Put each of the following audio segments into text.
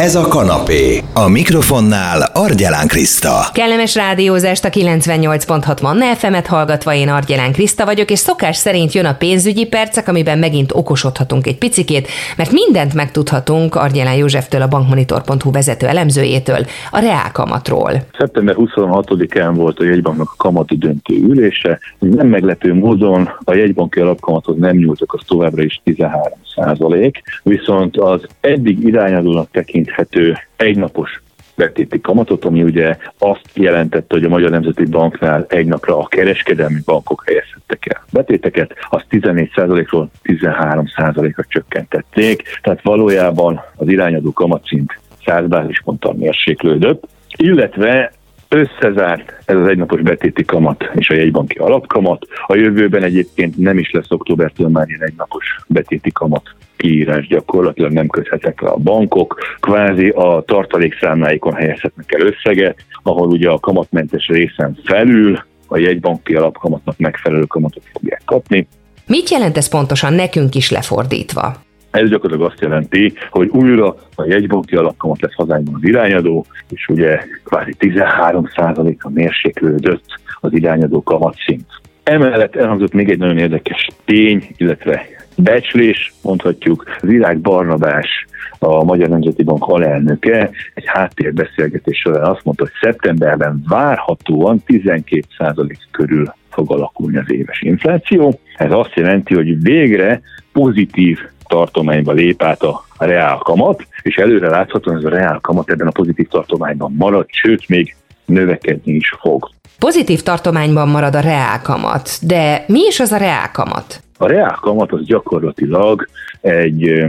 Ez a kanapé. A mikrofonnál Argyelán Kriszta. Kellemes rádiózást a 98.6 Manna FM-et hallgatva én Argyelán Kriszta vagyok, és szokás szerint jön a pénzügyi percek, amiben megint okosodhatunk egy picikét, mert mindent megtudhatunk Argyelán Józseftől, a bankmonitor.hu vezető elemzőjétől, a reálkamatról. Szeptember 26-án volt a jegybanknak a kamati döntő ülése. Nem meglepő módon a jegybanki alapkamatot nem nyújtok, az továbbra is 13 százalék, viszont az eddig irányadónak tekinthető egynapos betéti kamatot, ami ugye azt jelentette, hogy a Magyar Nemzeti Banknál egy napra a kereskedelmi bankok helyezhettek el betéteket, azt 14%-ról 13%-ra csökkentették, tehát valójában az irányadó kamatszint 100 bázisponttal mérséklődött, illetve összezárt ez az egynapos betéti kamat és a jegybanki alapkamat. A jövőben egyébként nem is lesz októbertől már ilyen egynapos betéti kamat kiírás gyakorlatilag nem köthetek le a bankok, kvázi a tartalékszámláikon helyezhetnek el összeget, ahol ugye a kamatmentes részen felül a jegybanki alapkamatnak megfelelő kamatot fogják kapni. Mit jelent ez pontosan nekünk is lefordítva? Ez gyakorlatilag azt jelenti, hogy újra a jegybanki alapkamat lesz hazánkban az irányadó, és ugye kvázi 13%-a mérséklődött az irányadó kamatszint. Emellett elhangzott még egy nagyon érdekes tény, illetve becslés, mondhatjuk, az Irák Barnabás, a Magyar Nemzeti Bank alelnöke egy háttérbeszélgetés során azt mondta, hogy szeptemberben várhatóan 12% körül fog alakulni az éves infláció. Ez azt jelenti, hogy végre pozitív tartományba lép át a reál kamat, és előre láthatóan ez a reál kamat ebben a pozitív tartományban marad, sőt még növekedni is fog. Pozitív tartományban marad a reálkamat, de mi is az a reálkamat? A reálkamat az gyakorlatilag egy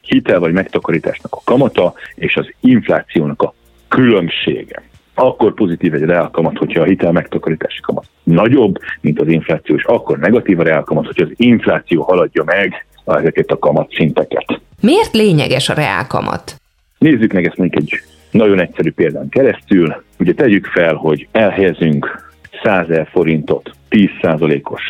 hitel vagy megtakarításnak a kamata és az inflációnak a különbsége. Akkor pozitív egy reálkamat, hogyha a hitel megtakarítási kamat nagyobb, mint az infláció, és akkor negatív a reálkamat, hogyha az infláció haladja meg ezeket a kamatszinteket. Miért lényeges a reálkamat? Nézzük meg ezt mondjuk egy nagyon egyszerű példán keresztül. Ugye tegyük fel, hogy elhelyezünk 100 forintot 10%-os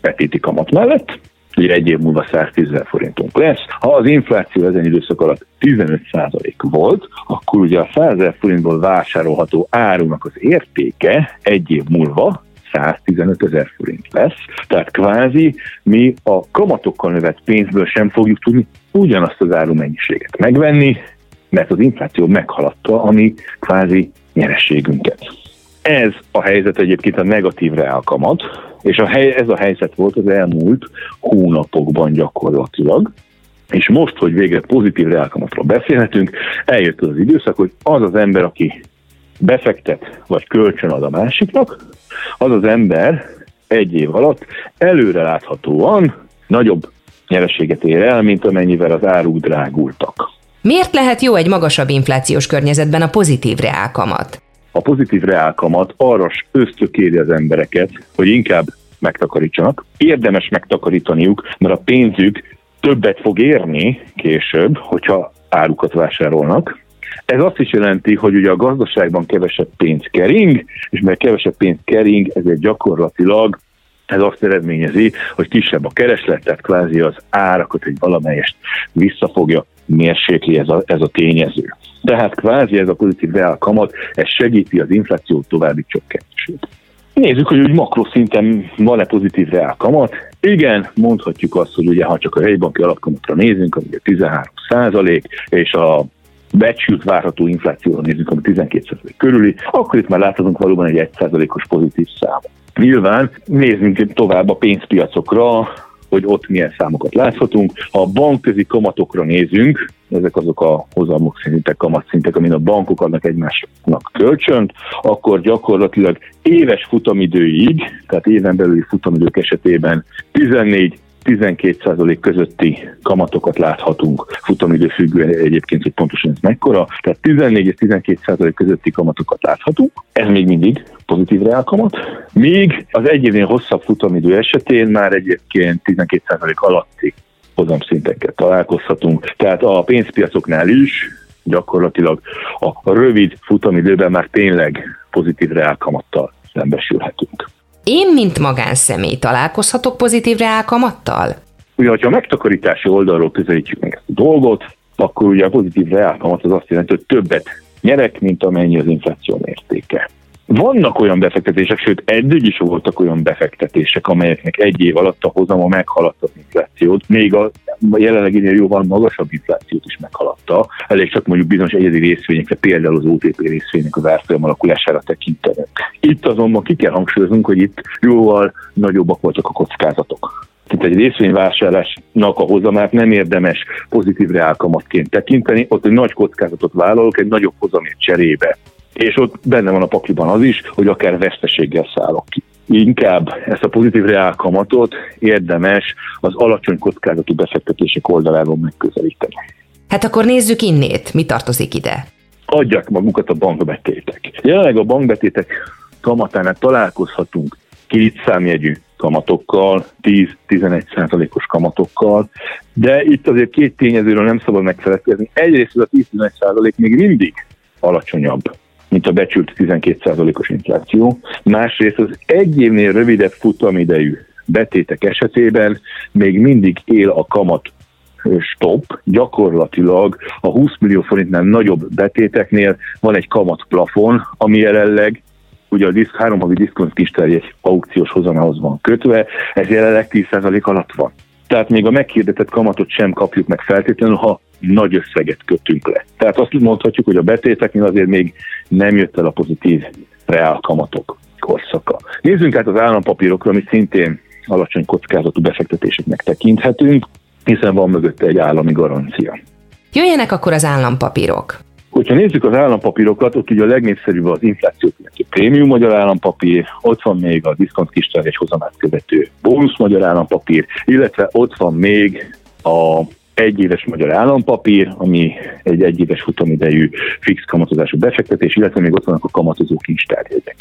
betéti kamat mellett, ugye egy év múlva 110 ezer forintunk lesz. Ha az infláció ezen időszak alatt 15% volt, akkor ugye a 100 ezer forintból vásárolható árunak az értéke egy év múlva 115 ezer forint lesz. Tehát kvázi mi a kamatokkal növett pénzből sem fogjuk tudni ugyanazt az árumennyiséget megvenni, mert az infláció meghaladta a mi kvázi nyerességünket. Ez a helyzet egyébként a negatív reálkamat, és a hely, ez a helyzet volt az elmúlt hónapokban gyakorlatilag. És most, hogy végre pozitív reálkamatról beszélhetünk, eljött az időszak, hogy az az ember, aki befektet vagy kölcsön ad a másiknak, az az ember egy év alatt előre láthatóan nagyobb nyereséget ér el, mint amennyivel az áruk drágultak. Miért lehet jó egy magasabb inflációs környezetben a pozitív reálkamat? A pozitív reálkamat arra ösztökéli az embereket, hogy inkább megtakarítsanak. Érdemes megtakarítaniuk, mert a pénzük többet fog érni később, hogyha árukat vásárolnak. Ez azt is jelenti, hogy ugye a gazdaságban kevesebb pénz kering, és mert kevesebb pénz kering, ezért gyakorlatilag ez azt eredményezi, hogy kisebb a kereslet, tehát kvázi az árakat egy valamelyest visszafogja, mérsékli ez a, ez a tényező. Tehát kvázi ez a pozitív reál kamat, ez segíti az infláció további csökkentését. Nézzük, hogy úgy makroszinten van-e pozitív reál. Igen, mondhatjuk azt, hogy ugye ha csak a helybanki alapkamatra nézünk, ami 13 százalék, és a becsült várható inflációra nézzük, ami 12% körüli, akkor itt már láthatunk valóban egy 1% os pozitív számot. Nyilván nézzünk tovább a pénzpiacokra, hogy ott milyen számokat láthatunk. Ha a bankközi kamatokra nézünk, ezek azok a hozamok szintek, kamatszintek, amin a bankok adnak egymásnak kölcsönt, akkor gyakorlatilag éves futamidőig, tehát éven belüli futamidők esetében 14 12% közötti kamatokat láthatunk, futamidő függően egyébként, hogy pontosan ez mekkora, tehát 14 és 12% közötti kamatokat láthatunk, ez még mindig pozitív reálkamat, míg az egy évnél hosszabb futamidő esetén már egyébként 12% alatti hozamszintekkel találkozhatunk, tehát a pénzpiacoknál is gyakorlatilag a rövid futamidőben már tényleg pozitív reálkamattal szembesülhetünk. Én, mint magánszemély találkozhatok pozitív reálkamattal? Ugye, ha a megtakarítási oldalról közelítjük meg ezt a dolgot, akkor ugye a pozitív reálkamat az azt jelenti, hogy többet nyerek, mint amennyi az infláció mértéke. Vannak olyan befektetések, sőt eddig is voltak olyan befektetések, amelyeknek egy év alatt a hozama meghaladta az inflációt, még a jelenleginél jóval magasabb inflációt is meghaladta. Elég csak mondjuk bizonyos egyedi részvényekre, például az OTP részvények az árfolyam alakulására tekintenek. Itt azonban ki kell hangsúlyoznunk, hogy itt jóval nagyobbak voltak a kockázatok. Tehát egy részvényvásárlásnak a hozamát nem érdemes pozitív reálkamatként tekinteni, ott egy nagy kockázatot vállalok egy nagyobb hozamért cserébe és ott benne van a pakliban az is, hogy akár veszteséggel szállok ki. Inkább ezt a pozitív reálkamatot érdemes az alacsony kockázatú befektetések oldaláról megközelíteni. Hát akkor nézzük innét, mi tartozik ide? Adják magukat a bankbetétek. Jelenleg a bankbetétek kamatánál találkozhatunk két számjegyű kamatokkal, 10-11 százalékos kamatokkal, de itt azért két tényezőről nem szabad megfelelkezni. Egyrészt ez a 10-11 százalék még mindig alacsonyabb, mint a becsült 12%-os infláció. Másrészt az egy évnél rövidebb futamidejű betétek esetében még mindig él a kamat stop, gyakorlatilag a 20 millió forintnál nagyobb betéteknél van egy kamat plafon, ami jelenleg ugye a diszk, három havi diszkont egy aukciós hozamához van kötve, ez jelenleg 10% alatt van. Tehát még a meghirdetett kamatot sem kapjuk meg feltétlenül, ha nagy összeget kötünk le. Tehát azt mondhatjuk, hogy a betéteknél azért még nem jött el a pozitív reál kamatok korszaka. Nézzünk át az állampapírokra, amit szintén alacsony kockázatú befektetéseknek tekinthetünk, hiszen van mögötte egy állami garancia. Jöjjenek akkor az állampapírok. Hogyha nézzük az állampapírokat, ott ugye a legnépszerűbb az infláció követő prémium magyar állampapír, ott van még a diszkont egy hozamát követő bónusz magyar állampapír, illetve ott van még a egyéves magyar állampapír, ami egy egyéves futamidejű fix kamatozású befektetés, illetve még ott vannak a kamatozó kincstárjegyek.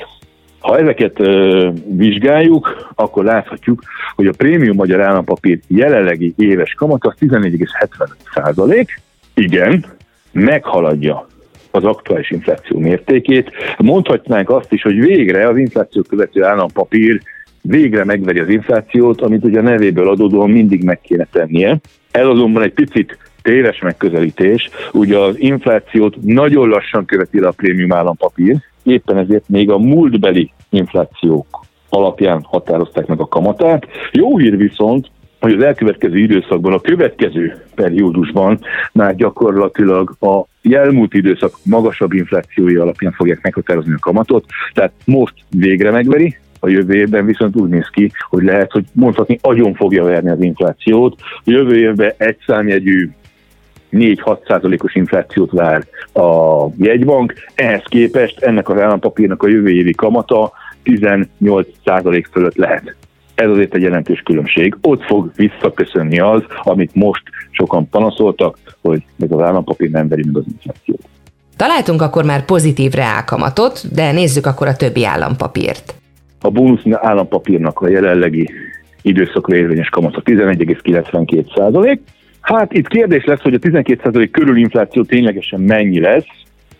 Ha ezeket ö, vizsgáljuk, akkor láthatjuk, hogy a prémium magyar állampapír jelenlegi éves kamat az 14,75 százalék, igen, meghaladja az aktuális infláció mértékét. Mondhatnánk azt is, hogy végre az infláció követő állampapír végre megveri az inflációt, amit ugye a nevéből adódóan mindig meg kéne tennie. Ez azonban egy picit téves megközelítés, ugye az inflációt nagyon lassan követi le a prémium állampapír, éppen ezért még a múltbeli inflációk alapján határozták meg a kamatát. Jó hír viszont, hogy az elkövetkező időszakban, a következő periódusban már gyakorlatilag a jelmúlt időszak magasabb inflációi alapján fogják meghatározni a kamatot, tehát most végre megveri, a jövő évben viszont úgy néz ki, hogy lehet, hogy mondhatni agyon fogja verni az inflációt. A jövő évben egy számjegyű 4-6 százalékos inflációt vár a jegybank, ehhez képest ennek az állampapírnak a jövő évi kamata 18 százalék fölött lehet. Ez azért egy jelentős különbség. Ott fog visszaköszönni az, amit most sokan panaszoltak, hogy ez az állampapír nem veri meg az inflációt. Találtunk akkor már pozitív reálkamatot, de nézzük akkor a többi állampapírt. A bónusz állampapírnak a jelenlegi időszakra érvényes kamata 11,92 százalék. Hát itt kérdés lesz, hogy a 12 százalék körül infláció ténylegesen mennyi lesz,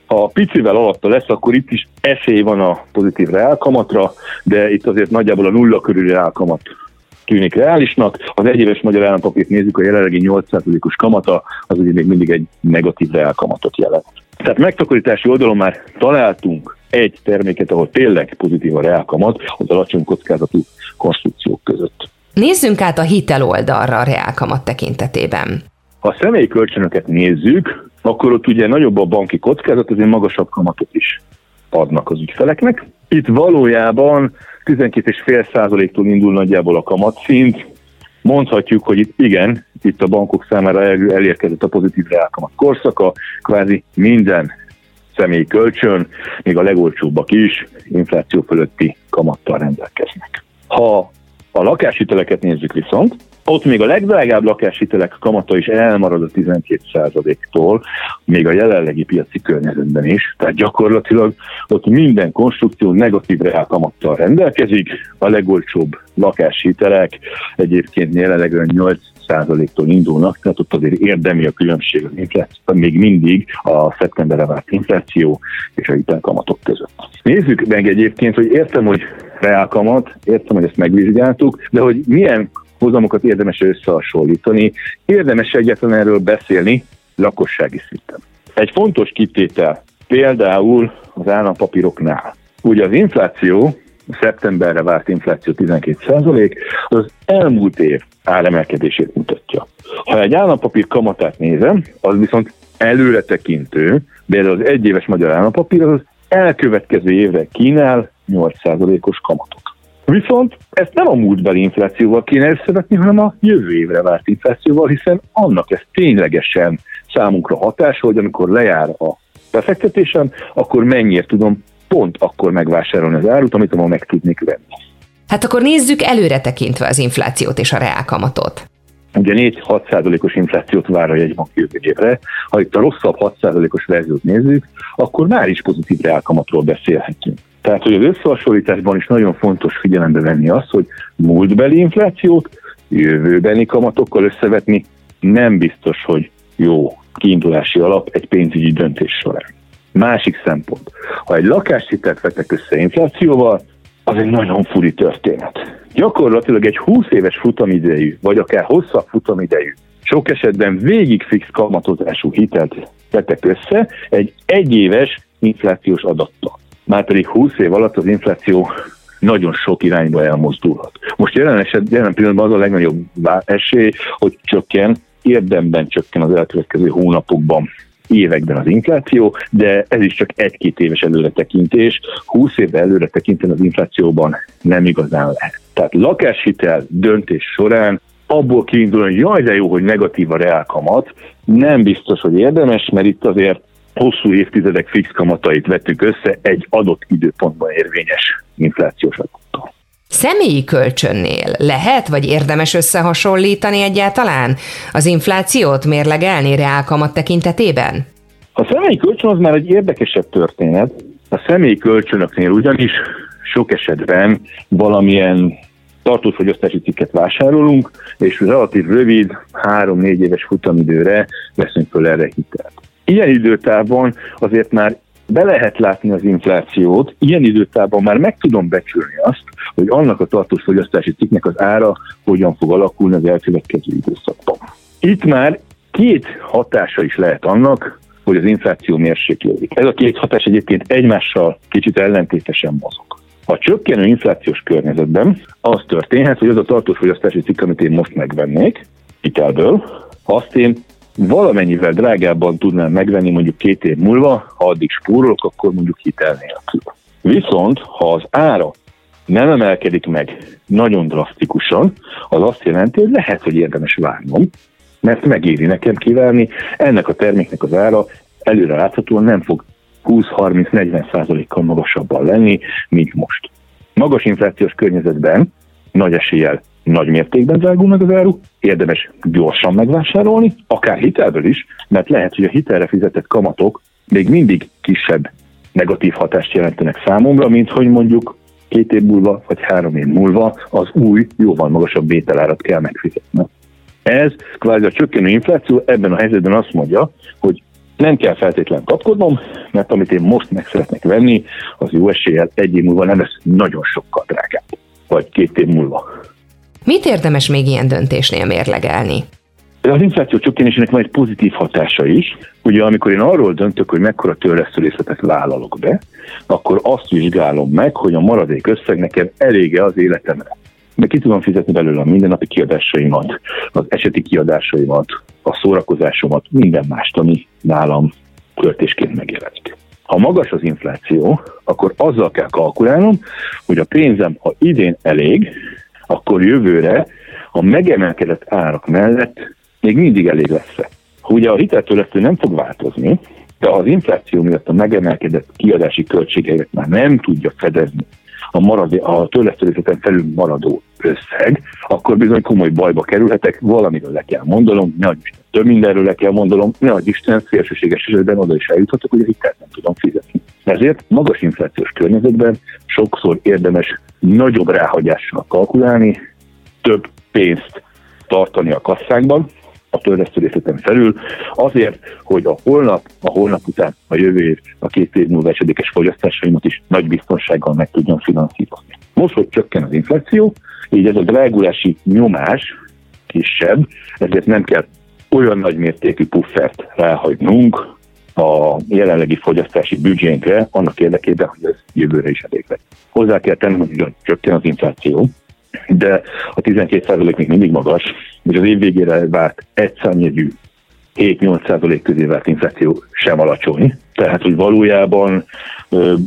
ha picivel alatta lesz, akkor itt is esély van a pozitív reálkamatra, de itt azért nagyjából a nulla körüli reálkamat tűnik reálisnak. Az egyéves magyar állampapírt nézzük, a jelenlegi 8%-os kamata, az ugye még mindig egy negatív reálkamatot jelent. Tehát megtakarítási oldalon már találtunk egy terméket, ahol tényleg pozitív a reálkamat az alacsony kockázatú konstrukciók között. Nézzünk át a hitel oldalra a reálkamat tekintetében. Ha a személyi kölcsönöket nézzük, akkor ott ugye nagyobb a banki kockázat, azért magasabb kamatot is adnak az ügyfeleknek. Itt valójában 12,5%-tól indul nagyjából a kamatszint. Mondhatjuk, hogy itt igen, itt a bankok számára elérkezett a pozitív reálkamat korszaka, kvázi minden személyi kölcsön, még a legolcsóbbak is infláció fölötti kamattal rendelkeznek. Ha a lakáshiteleket nézzük viszont, ott még a legdrágább lakáshitelek kamata is elmarad a 12%-tól, még a jelenlegi piaci környezetben is. Tehát gyakorlatilag ott minden konstrukció negatív reál kamattal rendelkezik. A legolcsóbb lakáshitelek egyébként jelenleg 8 százaléktól indulnak, tehát ott azért érdemi a különbség az infláció, még mindig a szeptemberre várt infláció és a hitelkamatok között. Nézzük meg egyébként, hogy értem, hogy reálkamat, értem, hogy ezt megvizsgáltuk, de hogy milyen hozamokat érdemes összehasonlítani, érdemes egyetlen erről beszélni, lakossági szinten. Egy fontos kitétel például az állampapíroknál. Ugye az infláció, szeptemberre várt infláció 12% az elmúlt év áremelkedését mutatja. Ha egy állampapír kamatát nézem, az viszont előre tekintő, de az egyéves magyar állampapír az elkövetkező évre kínál 8%-os kamatot. Viszont ezt nem a múltbeli inflációval kéne összevetni, hanem a jövő évre várt inflációval, hiszen annak ez ténylegesen számunkra hatás, hogy amikor lejár a befektetésem, akkor mennyire tudom pont akkor megvásárolni az árut, amit ma meg tudnék venni. Hát akkor nézzük előre tekintve az inflációt és a reálkamatot. Ugye 4-6 os inflációt vár a jegybank jövő évre. Ha itt a rosszabb 6 os verziót nézzük, akkor már is pozitív reálkamatról beszélhetünk. Tehát, hogy az összehasonlításban is nagyon fontos figyelembe venni azt, hogy múltbeli inflációt jövőbeni kamatokkal összevetni nem biztos, hogy jó kiindulási alap egy pénzügyi döntés során. Másik szempont. Ha egy lakáshitelt vetek össze inflációval, az egy nagyon furi történet. Gyakorlatilag egy 20 éves futamidejű, vagy akár hosszabb futamidejű, sok esetben végig fix kamatozású hitelt vetek össze egy egyéves inflációs adattal. Márpedig 20 év alatt az infláció nagyon sok irányba elmozdulhat. Most jelen, eset, jelen pillanatban az a legnagyobb esély, hogy csökken, érdemben csökken az elkövetkező hónapokban években az infláció, de ez is csak egy-két éves előretekintés. 20 évre előre tekinteni az inflációban nem igazán lehet. Tehát lakáshitel döntés során abból kiindulni, hogy jaj, de jó, hogy negatív a reálkamat, nem biztos, hogy érdemes, mert itt azért hosszú évtizedek fix kamatait vettük össze egy adott időpontban érvényes inflációs. Személyi kölcsönnél lehet, vagy érdemes összehasonlítani egyáltalán az inflációt mérlegelni reálkamat tekintetében? A személyi kölcsön az már egy érdekesebb történet. A személyi kölcsönöknél ugyanis sok esetben valamilyen tartófogyasztási cikket vásárolunk, és relatív rövid, három-négy éves futamidőre veszünk föl erre hitelt. Ilyen időtávon azért már be lehet látni az inflációt, ilyen időtában már meg tudom becsülni azt, hogy annak a tartós fogyasztási cikknek az ára hogyan fog alakulni az elkövetkező időszakban. Itt már két hatása is lehet annak, hogy az infláció mérséklődik. Ez a két hatás egyébként egymással kicsit ellentétesen mozog. A csökkenő inflációs környezetben az történhet, hogy az a tartós fogyasztási cikk, amit én most megvennék hitelből, azt én valamennyivel drágábban tudnám megvenni mondjuk két év múlva, ha addig spórolok, akkor mondjuk hitel nélkül. Viszont, ha az ára nem emelkedik meg nagyon drasztikusan, az azt jelenti, hogy lehet, hogy érdemes várnom, mert megéri nekem kiválni, ennek a terméknek az ára előre láthatóan nem fog 20-30-40 százalékkal magasabban lenni, mint most. Magas inflációs környezetben nagy eséllyel nagy mértékben drágul meg az áru, érdemes gyorsan megvásárolni, akár hitelből is, mert lehet, hogy a hitelre fizetett kamatok még mindig kisebb negatív hatást jelentenek számomra, mint hogy mondjuk két év múlva vagy három év múlva az új, jóval magasabb vételárat kell megfizetni. Ez kvázi a csökkenő infláció ebben a helyzetben azt mondja, hogy nem kell feltétlenül kapkodnom, mert amit én most meg szeretnék venni, az jó eséllyel egy év múlva nem lesz nagyon sokkal drágább, vagy két év múlva. Mit érdemes még ilyen döntésnél mérlegelni? Az infláció csökkenésének van egy pozitív hatása is. Ugye amikor én arról döntök, hogy mekkora részletet vállalok be, akkor azt vizsgálom meg, hogy a maradék összeg nekem elége az életemre. Meg ki tudom fizetni belőle a mindennapi kiadásaimat, az eseti kiadásaimat, a szórakozásomat, minden mást, ami nálam költésként megjelenik. Ha magas az infláció, akkor azzal kell kalkulálnom, hogy a pénzem, ha idén elég, akkor jövőre a megemelkedett árak mellett még mindig elég lesz. Ugye a hiteltörlesztő nem fog változni, de az infláció miatt a megemelkedett kiadási költségeket már nem tudja fedezni a, marad, a tőlesztőrészeten felül maradó összeg, akkor bizony komoly bajba kerülhetek, valamiről le kell mondanom, ne Isten, több mindenről le kell mondanom, ne Isten, szélsőséges esetben oda is eljuthatok, hogy a hitelt nem tudom fizetni. Ezért magas inflációs környezetben sokszor érdemes nagyobb ráhagyással kalkulálni, több pénzt tartani a kasszákban, a törlesztőrészleten felül, azért, hogy a holnap, a holnap után, a jövő év, a két év múlva esedékes fogyasztásaimat is nagy biztonsággal meg tudjam finanszírozni. Most, hogy csökken az infláció, így ez a drágulási nyomás kisebb, ezért nem kell olyan nagy mértékű puffert ráhagynunk a jelenlegi fogyasztási büdzsénkre, annak érdekében, hogy ez jövőre is elég lesz. Hozzá kell tenni, hogy csökken az infláció, de a 12% még mindig magas, és az év végére várt egy számjegyű 7-8% közé várt infláció sem alacsony. Tehát, hogy valójában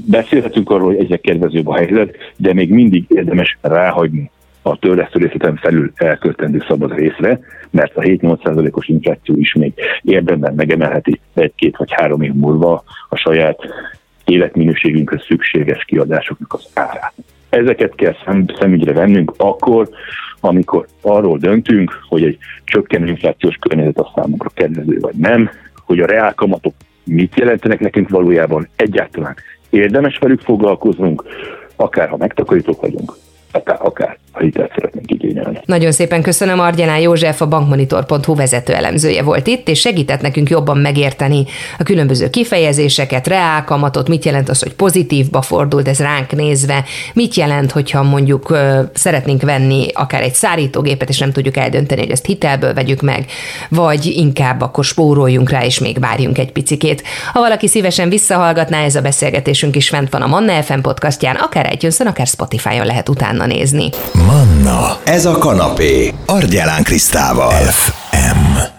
beszélhetünk arról, hogy egyre kedvezőbb a helyzet, de még mindig érdemes ráhagyni a törlesztő részleten felül elköltendő szabad részre, mert a 7-8%-os infláció is még érdemben megemelheti egy-két vagy három év múlva a saját életminőségünkhöz szükséges kiadásoknak az árát. Ezeket kell szem, szemügyre vennünk akkor, amikor arról döntünk, hogy egy csökkenő inflációs környezet a számunkra kedvező vagy nem, hogy a reálkamatok mit jelentenek nekünk valójában, egyáltalán érdemes velük foglalkoznunk, akár ha megtakarítók vagyunk, akár, akár ha hitelt szeretnénk igényelni. Nagyon szépen köszönöm, Argyanán József, a bankmonitor.hu vezető elemzője volt itt, és segített nekünk jobban megérteni a különböző kifejezéseket, reálkamatot, mit jelent az, hogy pozitívba fordult ez ránk nézve, mit jelent, hogyha mondjuk szeretnénk venni akár egy szárítógépet, és nem tudjuk eldönteni, hogy ezt hitelből vegyük meg, vagy inkább akkor spóroljunk rá, és még várjunk egy picikét. Ha valaki szívesen visszahallgatná, ez a beszélgetésünk is fent van a Manna FM podcastján, akár itunes akár Spotify-on lehet utána nézni. Manna, ez a kanapé, Argyelán Krisztával. FM.